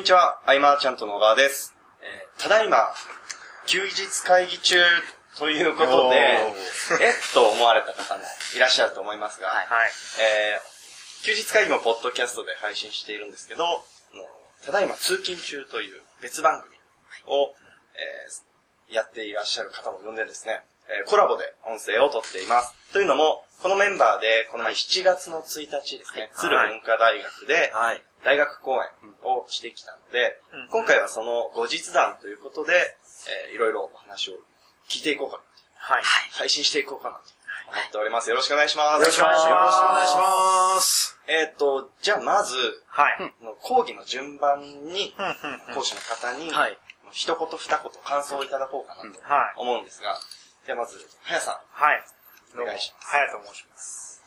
にちは、アイマーちゃんとの小川です。えーただいま、休日会議中ということで、えっと思われた方もいらっしゃると思いますが、はい。えー休日会議もポッドキャストで配信しているんですけど、ただいま通勤中という別番組を、えーやっていらっしゃる方も呼んでですね、えーコラボで音声を撮っています。というのも、このメンバーで、この前7月の1日ですね、鶴文化大学で、はい。大学講演をしてきたので、うん今回はその後日談ということで、えーいろいろお話を聞いていこうかなと、はい。配信していこうかなと思っております。よろしくお願いします。よろしくお願いしますよろしくお願いします。えっ、と、じゃあまず、はい。の講義の順番に、講師の方に、はい。一言二言感想をいただこうかなとはい。思うんですが、じゃあまず、はやさん。はい。お願いしますはやと申します。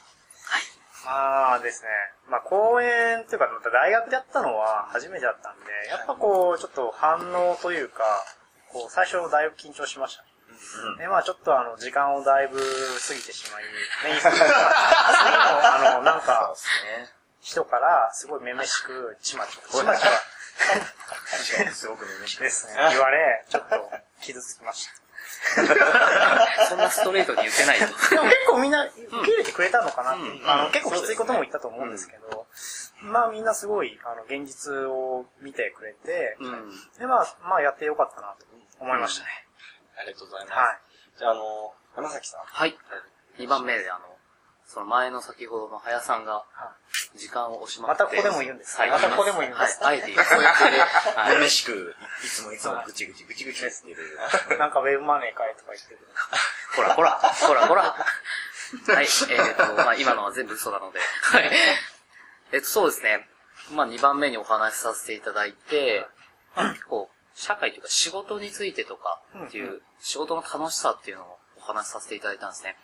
はい。まあですね、まあ公演っていうか、また大学でやったのは初めてだったんで、やっぱこう、ちょっと反応というか、こう、最初だいぶ緊張しましたね。で、まあちょっとあの、時間をだいぶ過ぎてしまい、メインスピーカー 次の、あの、なんか、ね。人から、すごいめめしく、ちまちま、ちまちま、すごくめめしくですね、言われ、ちょっと傷つきました。そんなストレートに言ってないと。でも結構みんな受け入れてくれたのかなって、うんあの結構きついことも言ったと思うんですけど、まあみんなすごい、あの、現実を見てくれて、うん。で、まあ、まあやってよかったなと思いましたね。ありがとうございます。はい。じゃあ、あの、山崎さん。はい。2番目で、あの、その前の先ほどの早さんが、は時間を押しまくって。またここでも言うんですはい。またここでも言うんですはい。あえて。そうやってねはいしく、いつもいつもぐちぐちぐちぐちって言ってる。い。なんかウェブマネー買えとか言ってる。ほらほら、ほらほら。はい。えっ、と、まあ今のは全部嘘なので。はい。えっ、と、そうですね。まあ2番目にお話しさせていただいて、こう、社会というか仕事についてとかっていう、仕事の楽しさっていうのをお話しさせていただいたんですね。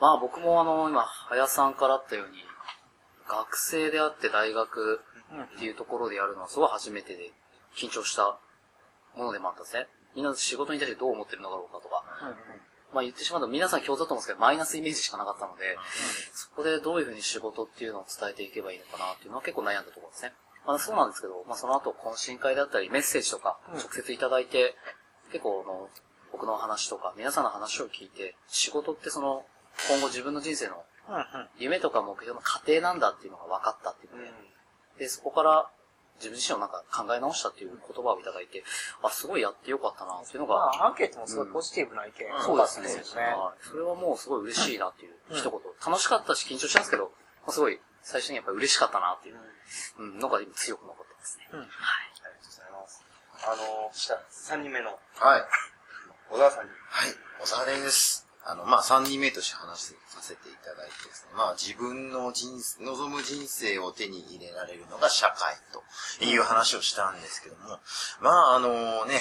まあ僕もあの、今、林さんからあったように、学生であって大学っていうところでやるのはすごい初めてで緊張したものでもあったんですね。みんな仕事に対してどう思ってるのだろうかとか。まあ言ってしまうと皆さん共通だと思うんですけど、マイナスイメージしかなかったので、そこでどういうふうに仕事っていうのを伝えていけばいいのかなっていうのは結構悩んだところですね。まあそうなんですけど、まあその後懇親会だったりメッセージとか直接いただいて、結構あの、僕の話とか皆さんの話を聞いて、仕事ってその、今後自分の人生のうんうん。夢とか目標の過程なんだっていうのが分かったっていうので、で、そこから自分自身をなんか考え直したっていう言葉をいただいて、あ、すごいやってよかったなっていうのが、まあ、アンケートもすごいポジティブな意見が多かったそうですね。ですね。はいそれはもうすごい嬉しいなっていう一言。楽しかったし緊張したんですけど、まあすごい最初にやっぱり嬉しかったなっていう、うん、のが今強く残ってますね。うんはい。ありがとうございます。あの、そしたら3人目のはい。小沢さんに。はい。おされです。あの、まあ、3人目として話させていただいてですね、まあ、自分の人生、望む人生を手に入れられるのが社会という話をしたんですけども、まあ、あのね、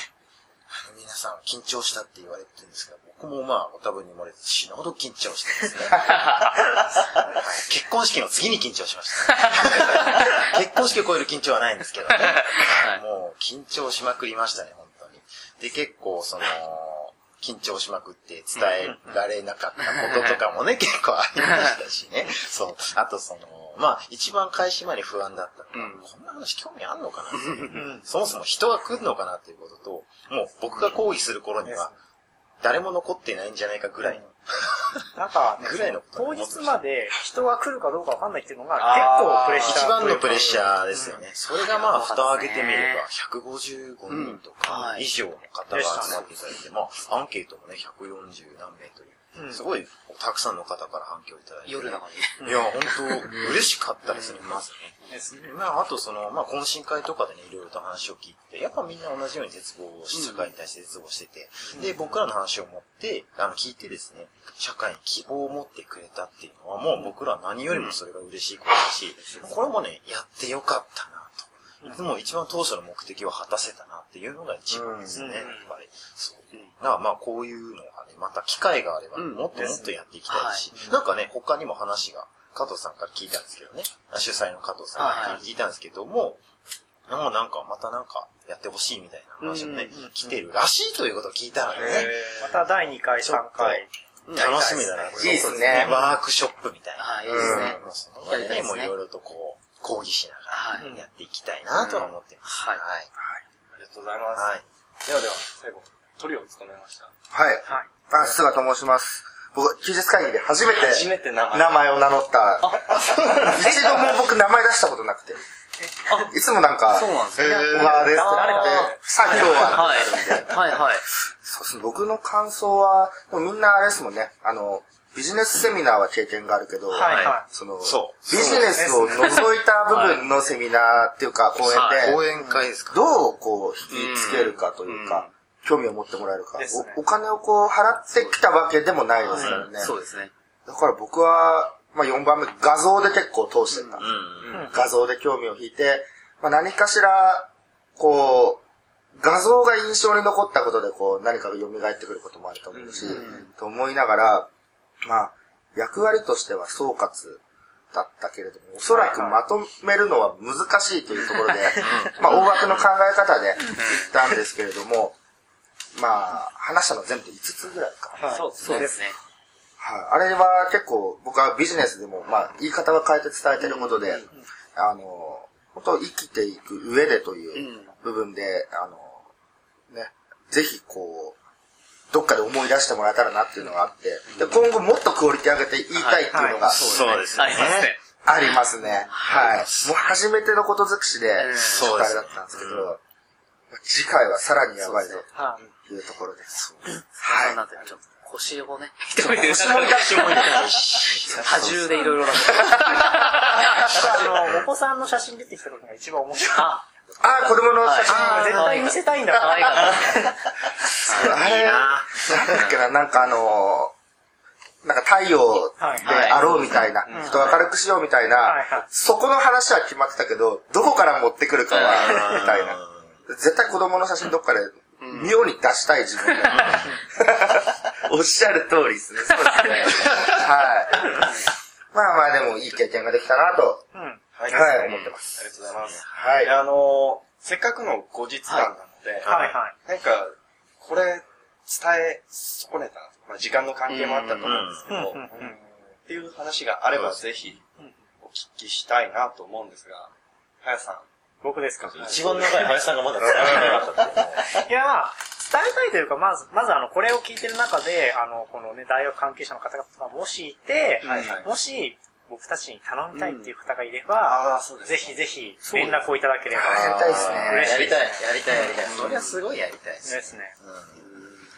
あの皆さん緊張したって言われてるんですが、僕もまあ、ご多分に漏れて死ぬほど緊張してますね。は い結婚式の次に緊張しました。結婚式を超える緊張はないんですけどね。はいもう緊張しまくりましたね、本当に。で、結構その、緊張しまくって伝えられなかったこととかもね、結構ありましたしね。そう。あとその、まあ、一番開始前に不安だったのは、うんこんな話興味あんのかな？そもそも人が来るのかなっていうことと、もう僕が講義する頃には、誰も残っていないんじゃないかぐらいの。なんか、ねぐらいの当日まで人が来るかどうかわかんないっていうのが結構プレッシャー。一番のプレッシャーですよね。それがまあ、蓋を開けてみればね、155人とうんかはい以上の方が集まっていただいて、まあ、アンケートもね、140何名というう、んすごいたくさんの方から反響いただいて。夜なのに。いや、本当嬉しかったですね、まずね。ですね。まあ、あとその、まあ、懇親会とかでね、いろいろと話を聞いて、やっぱみんな同じように絶望をし、社会に対して絶望してて、で、僕らの話を持って、あの、聞いてですね、社会に希望を持ってくれたっていうのは、もう僕らは何よりもそれが嬉しいことだし、これもね、やってよかったなと。でも一番当初の目的を果たせたなっていうのが一番ですね、うんやっぱり。そう。だからまあこういうのがね、また機会があれば、うんもっともっとやっていきたいし、はいなんかね、他にも話が、加藤さんから聞いたんですけどね、主催の加藤さんからはい聞いたんですけども、もうなんか、またなんか、やってほしいみたいな話もね、うん来てるらしいということを聞いたのでね、また第2回、3回。楽しみだな。いいですねワークショップみたいな。はい、いいですね。うん。その前にもいろいろとこう、講義しながら、ははいやっていきたいなとは思ってます。はいはい。ありがとうございます。はい。ではでは、最後、トリを務めました。はい。はい。あ、菅と申します。僕、休日会議で初めて、初めて名前名前を名乗った。一度も僕名前出したことなくて。いつもなんか、そうなんですね小川ですってさあ今日は、はい。はいはい。そうですね、僕の感想は、みんなあれですもんね、あの、ビジネスセミナーは経験があるけど、はいはその、そう。ビジネスを除いた部分のセミナーっていうか、講演で、講演会ですか。どうこう引きつけるかというか、興味を持ってもらえるか、ね。おお金をこう払ってきたわけでもないで。すからね。そうですね。だから僕は、まあ4番目、画像で結構通してた。うん。画像で興味を引いて、まあ何かしら、こう、画像が印象に残ったことで、こう、何かが蘇ってくることもあると思うし、と思いながら、まあ、役割としては総括だったけれども、おそらくまとめるのは難しいというところで、まあ、大枠の考え方で言ったんですけれども、まあ、話したの全部5つぐらいか。い。そうそうですね。はい。あれは結構僕はビジネスでも、まあ、言い方は変えて伝えてることで、あの、本当生きていく上でという部分で、あの、ね、ぜひこう、どっかで思い出してもらえたらなっていうのがあって、で、今後もっとクオリティ上げて言いたいっていうのが、そうですありますね。ありますね。はい。もう初めてのこと尽くしで、うん初回だったんですけど、次回はさらにやばいぞはというところです。はい。はい。なんてちょっと腰をね、一人で腰も痛いしも痛い多重でいろいろなこと。あの、お子さんの写真出てきた時が一番面白い。あ、あー、子供の写真。絶対見せたいんだ可愛かった。あれ、なんだっけな、なんかあのーなんか太陽であろうみたいな、人を明るくしようみたいなそこの話は決まってたけど、どこから持ってくるかは、みたいな。絶対子供の写真どっかで、妙に出したい自分が。おっしゃる通りですね。そうですね。はい。まあまあでもいい経験ができたなと、うん。はいはい、思ってます。ありがとうございます。はい。あのー、せっかくの後日談なので、はいはい。なんか、これ、伝え損ねた、まあ、時間の関係もあったと思うんですけど、っていう話があればぜひ、お聞きしたいなと思うんですが、はやさん。僕ですか？一番長い林さんがまだ伝えなかったっていうね。いや、まあ、伝えたいというか、まず、まずあの、これを聞いてる中で、あの、このね、大学関係者の方々がもしいて、はいはいもし、僕たちに頼みたいっていう方がいれば、うですぜひぜひ、連絡をいただければ。やりたいですね。やりたい、やりたい、やりたい。それはすごいやりたいです。ですね。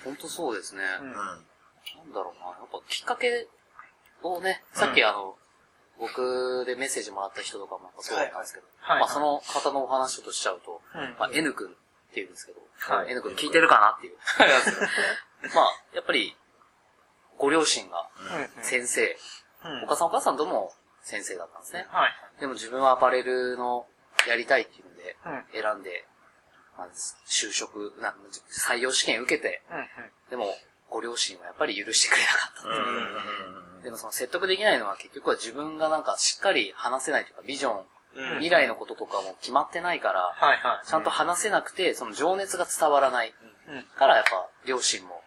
本当そうですね。うん。うん。なんだろうな、やっぱきっかけをね、さっきあの、僕でメッセージもらった人とかもそうだったんですけど、まあその方のお話ちょっとしちゃうと、うん。まあ N 君って言うんですけど、はい。N 君聞いてるかなっていう。まあ、やっぱり、ご両親がうん。先生、うんお母さんお母さんとも先生だったんですね。はい。でも自分はアパレルのやりたいっていうのでうん、選んで、まあ、就職、なん採用試験受けて、でも、ご両親はやっぱり許してくれなかったっ。でもその説得できないのは結局は自分がなんかしっかり話せないというか、ビジョン、うん未来のこととかも決まってないから、はいはい。ちゃんと話せなくて、その情熱が伝わらない。うんからやっぱ、両親も、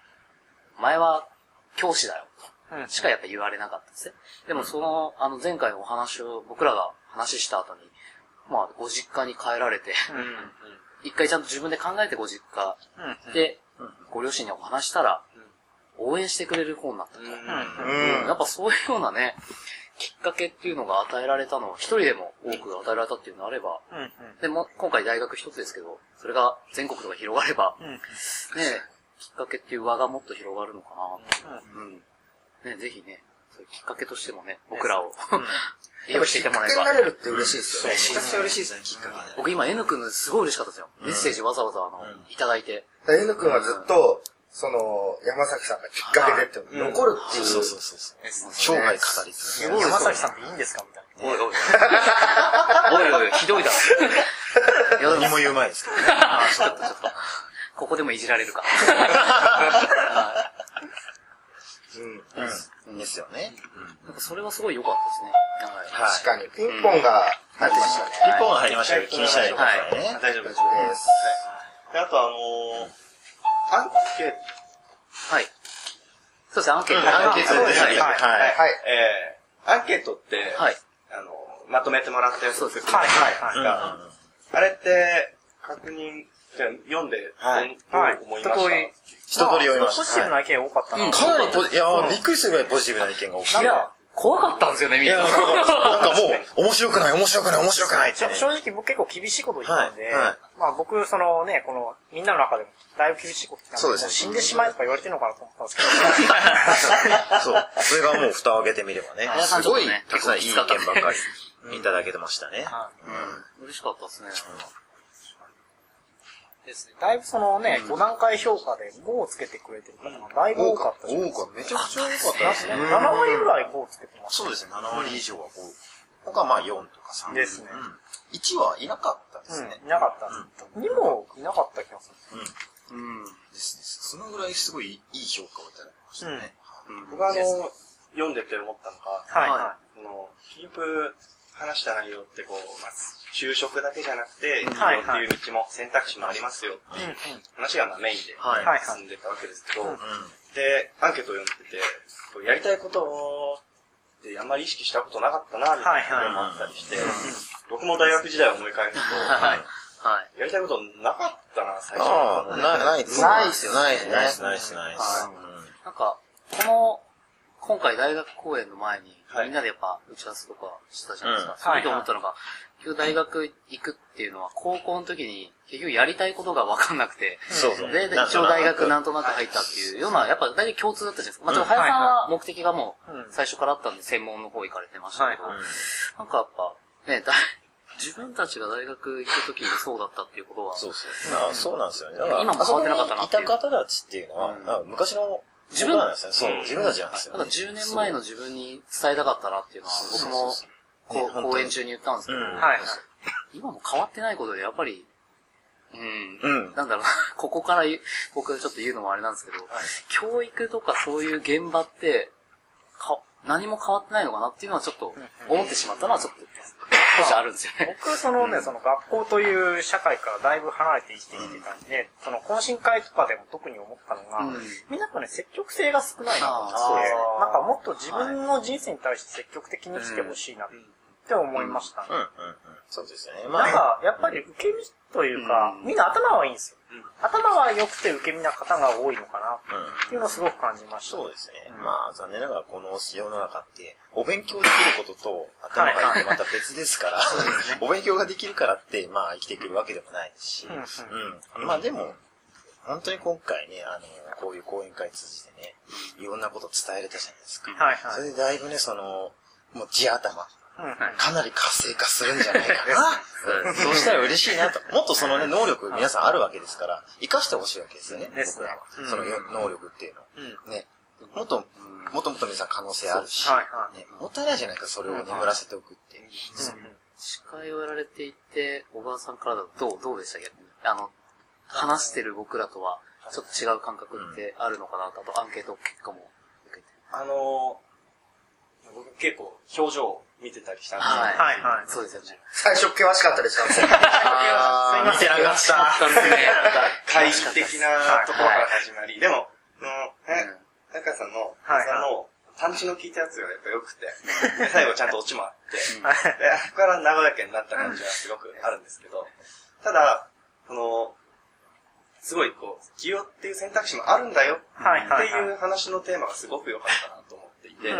前は教師だよ。うんしかやっぱ言われなかったんですね。でもその、あの前回のお話を僕らが話した後に、まあ、ご実家に帰られて、一回ちゃんと自分で考えてご実家うんで、ご両親にお話したら、応援してくれる方になったと。うん。やっぱそういうようなね、きっかけっていうのが与えられたのは、一人でも多く与えられたっていうのがあれば、うんうんでも、今回大学一つですけど、それが全国とか広がれば、うんね、きっかけっていう輪がもっと広がるのかなと。うん。ね、ぜひね、そういうきっかけとしてもね、僕らを、利用していてもらえばきっかけにな。れるって嬉しいですよね。めちゃくちゃ嬉しいですね、きっかけで。僕今 N 君のすごい嬉しかったですよ。メッセージわざわざあの、いただいて。で N 君はずっと、その、山崎さんがきっかけでって残るっていう。そうそうそうそう。生涯語り継ぐ。山崎さんっていいんですかみたいな。おいおい。おいおい、ひどいだろ。何も言う前ですけどね。ちょっとちょっと。ここでもいじられるか。うん。ですよね。なんかそれはすごい良かったですね。はい。確かに。ピンポンが入ってましたね。ピンポンが入りましたよ。気にしないでくださいね。大丈夫です。大丈夫です。であとあのー、アンケート、はい。そうですね、アンケート。アンケートですね。はい。はい。はい。えー、アンケートって、はい。あの、まとめてもらったやつを作ってはいはいはい。が、あれって、確認、読んで、はいはいどう思いました？一通り一通り読みましたポジティブな意見多かったな。うんかなりポジ、いやーびっくりするぐらいポジティブな意見が多くて。いや、怖かったんですよね、みいや、んな。なんかなんかもう、面白くない、面白くない、面白くないってね。正直僕結構厳しいこと言ったんで、はいはいまあ僕、そのね、この、みんなの中でも、だいぶ厳しいこと言ったんで、そうですねも死んでしまえとか言われてるのかなと思ったんですけど、そう。それがもう蓋を開けてみればねすごいたくさんいい意見ばっかりいただけてましたね。うん。嬉しかったですね。ですね。だいぶそのね、5段階評価で5をつけてくれてる方がだいぶ多かったし、多かった。めちゃくちゃ多かったですね。7割ぐらい5をつけてます。そうですね、7割以上は5。他まあ4とか3。ですねうん。1はいなかったですねうん、。いなかったです。2もいなかった気がする。うん。ですです。そのぐらいすごいいい評価をいただきましたね。僕はあの、読んでて思ったのが、はいははその、結局、話した内容ってこう、まあ、就職だけじゃなくて、起業はいっていう道も選択肢もありますよってい。いう話がまあメインではいはい進んでたわけですけど、うんで、アンケートを読んでて、やりたいことってあんまり意識したことなかったな、みたいなこともあったりして、僕も大学時代を思い返すと、はい。はい。やりたいことなかったな、最初ああ、に。なないですないっすよねないです、ないです、ないです、ないです。なんか、この、今回大学公演の前に、はい。みんなでやっぱ打ち合わせとかしたじゃないですか。うん。その時思ったのが、結局大学行くっていうのは、高校の時に結局やりたいことが分かんなくて、そうそう。で、で一応大学なんとなく入ったっていうような、やっぱ大体共通だったじゃないですか。まあ、ちょっと林さんは目的がもう最初からあったんで、専門の方行かれてましたけど、はい。なんかやっぱ、ね、だ自分たちが大学行く時にそうだったっていうことは、そうそう。まあそうなんですよね。だから、今も変わってなかったなっていう。いた方たちっていうのは、昔の自分僕なんですよ。ね。そう、自分たちなんですよ、ただね。10年前の自分に伝えたかったなっていうのは、僕もこうね本当に。講演中に言ったんですけど、うん。はいはい。今も変わってないことで、やっぱり、うん、うん。なんだろうな、ここから僕ちょっと言うのもあれなんですけど、教育とかそういう現場って、か何も変わってないのかなっていうのはちょっと思ってしまったのはちょっと。少しあるんですよね。僕、そのね、その学校という社会からだいぶ離れて生きてきてたんで、その懇親会とかでも特に思ったのが、うんみんなやっぱね、積極性が少ないなと思ってなんかもっと自分の人生に対して積極的に生きてほしいなって思いましたね。うん、うん、うん。そうですよね。まなんか、やっぱり受け身というか、うんみんな頭はいいんですよ。頭は良くて受け身な方が多いのかなうん。っていうのをすごく感じました。そうですね。まあ、残念ながらこの世の中って、お勉強できることと頭がいいってまた別ですから、お勉強ができるからって、まあ生きていけるわけでもないですし、うんうん。まあでも、本当に今回ね、あの、こういう講演会通じてね、いろんなこと伝えれたじゃないですか。はいはいそれでだいぶね、その、もう地頭、かなり活性化するんじゃないかな。そうしたら嬉しいなと。もっとそのね、能力皆さんあるわけですから、活かしてほしいわけですよね。僕らは。そのよ能力っていうの。を。ね。もっと、もっともっと皆さん可能性あるし、もったいないじゃないか、それを眠らせておくって。司会をやられていて、小川さん。からだとどう、どうでした逆にあの、話してる僕らとは、ちょっと違う感覚ってあるのかなと、あとアンケート結果も受けて。あのー、僕結構表情を見てたりしたんで、はい。はいはい。そうですよね。最初険しかったり した見てなかったあったんですね。会議的なところから始まり、でも、あの、えうん、中さんの、はいさんの、パンチの効いたやつがやっぱ良くて、で最後ちゃんとオチもあって、はいで、あそこから和やかになった感じはすごくあるんですけど、ただ、その、すごいこう、起業っていう選択肢もあるんだよっていう話のテーマがすごく良かったなと思っていて、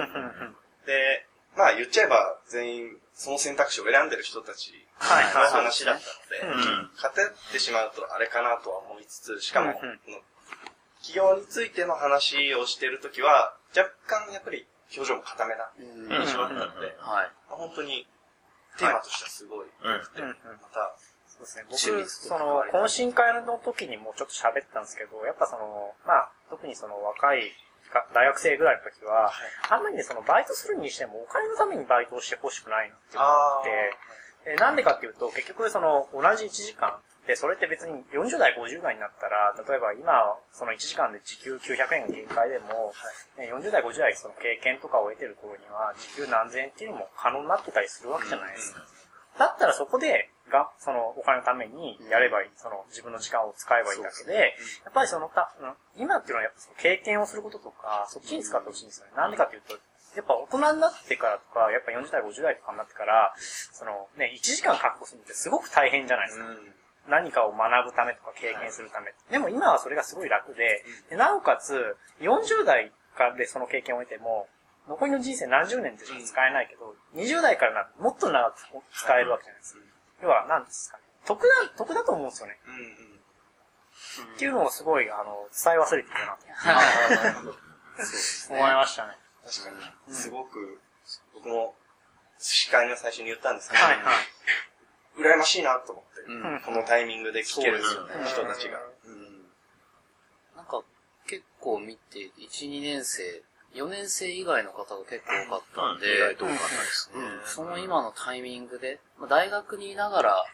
で、まあ言っちゃえば全員その選択肢を選んでる人たちの話だったので、うん勝てってしまうとあれかなとは思いつつ、しかも、企業についての話をしてるときは、若干やっぱり表情も固めなうん。印象だったので、はい。本当にテーマとしてはすごい良くて、また、そうですね。中僕、その、懇親会の時にもちょっと喋ったんですけど、やっぱその、まあ、特にその若いが大学生ぐらいの時は、あんまりね、そのバイトするにしてもお金のためにバイトをしてほしくないなっていうのがあって、えなんでかっていうと、結局その、同じ1時間、で、それって別に40代、50代になったら、例えば今、その1時間で時給900円が限界でも、ね40代、50代その経験とかを得てる頃には、時給何千円っていうのも可能になってたりするわけじゃないですか。だったらそこで、が、そのお金のためにやればいい、その自分の時間を使えばいいだけで、やっぱりそのた、うん今っていうのはやっぱその経験をすることとか、そっちに使ってほしいんですよね。なんでかっていうと、やっぱ大人になってからとか、やっぱ40代、50代とかになってから、そのね、1時間確保するのってすごく大変じゃないですか。何かを学ぶためとか経験するため。でも今はそれがすごい楽で、でなおかつ、40代からでその経験を得ても、残りの人生何十年でしか使えないけど、20代からなもっと長く使えるわけじゃないですか。要は、何ですかね。得だ、得だと思うんですよね。うんうん。っていうのをすごい、あの、伝え忘れていたなと思いましたね。確かに、すごく、僕も、司会の最初に言ったんですけど、はいはい。羨ましいなと思って、うんこのタイミングで聞けるそうですよね人たちが。なんか、結構見て、1、2年生、4年生以外の方が結構多かったんで、意外と多かったですね。うんその今のタイミングで、まあ大学にいながら。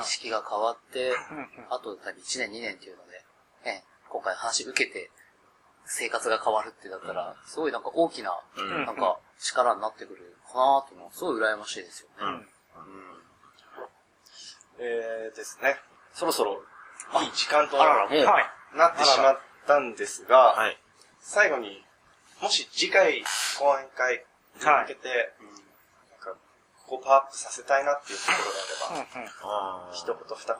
意識が変わって、うんうんあと多分1年2年っていうので、ね、今回話受けて、生活が変わるってだったら、すごいなんか大きな、うんなんか力になってくるかなと思う。すごい羨ましいですよね。うんえーですね、そろそろ、いい時間とあらら、もう、はい。なってしまったんですが、はい。最後に、もし次回講演会に向けて、なんか、ここパワーアップさせたいなっていうところであれば、あ一言二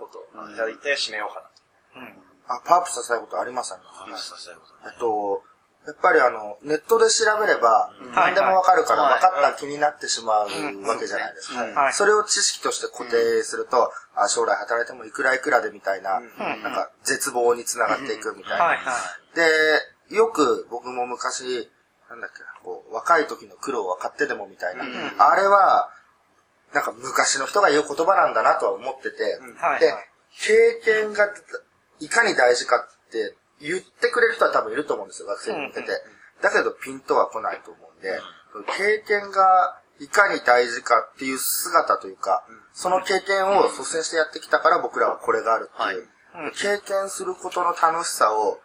言いただいて締めようかなと。あ、パワーアップさせたいことありますありあ。ます。させたいことねえっと、やっぱりあの、ネットで調べれば、何でもわかるから、はい分かった気になってしまうわけじゃないですか。はい。それを知識として固定すると、あ将来働いてもいくらいくらでみたいな、なんか絶望につながっていくみたいな。はいはい。で、よく僕も昔、なんだっけな、こう、若い時の苦労は買ってでもみたいな。あれは、なんか昔の人が言う言葉なんだなとは思ってて、ではい。はい、経験がいかに大事かって言ってくれる人は多分いると思うんですよ、学生に向けて。だけどピンとは来ないと思うんで、経験がいかに大事かっていう姿というか、その経験を率先してやってきたから僕らはこれがあるっていう、経験することの楽しさを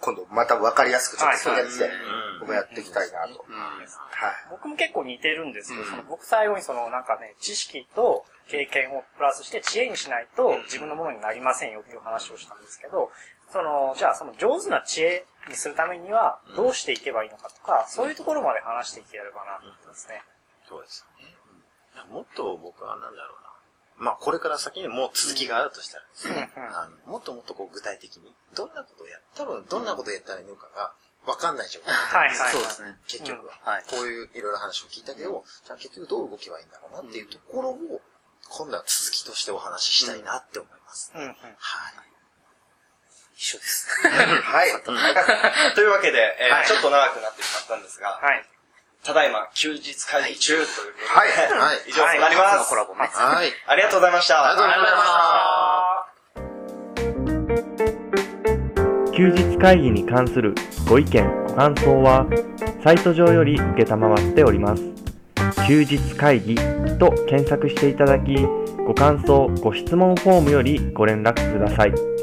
今度また分かりやすくちょっとやって、僕はやっていきたいなと。はい。僕も結構似てるんですけど、その僕最後にそのなんかね、知識と経験をプラスして知恵にしないと自分のものになりませんよっていう話をしたんですけど、その、じゃあその上手な知恵にするためにはどうしていけばいいのかとか、そういうところまで話していければなと思ってますね。そうですね。もっと僕はなんだろうな。まあこれから先にもう続きがあるとしたらですね、うんうんあのもっともっとこう具体的に、どんなことをや、多分どんなことをやったらいいのかがわかんない状態はいはい。そうですね。結局は、はいこういういろいろ話を聞いたけど、じゃあ結局どう動けばいいんだろうなっていうところを、今度は続きとしてお話ししたいなって思います。うんうん。はい。一緒です。はい。というわけで、えーはいちょっと長くなってしまったんですが、はい。ただいま休日会議中ということで、はいはい以上となります。はい。ありがとうございました。ありがとうございました。休日会議に関するご意見ご感想はサイト上より承っております休日会議と検索していただきご感想ご質問フォームよりご連絡ください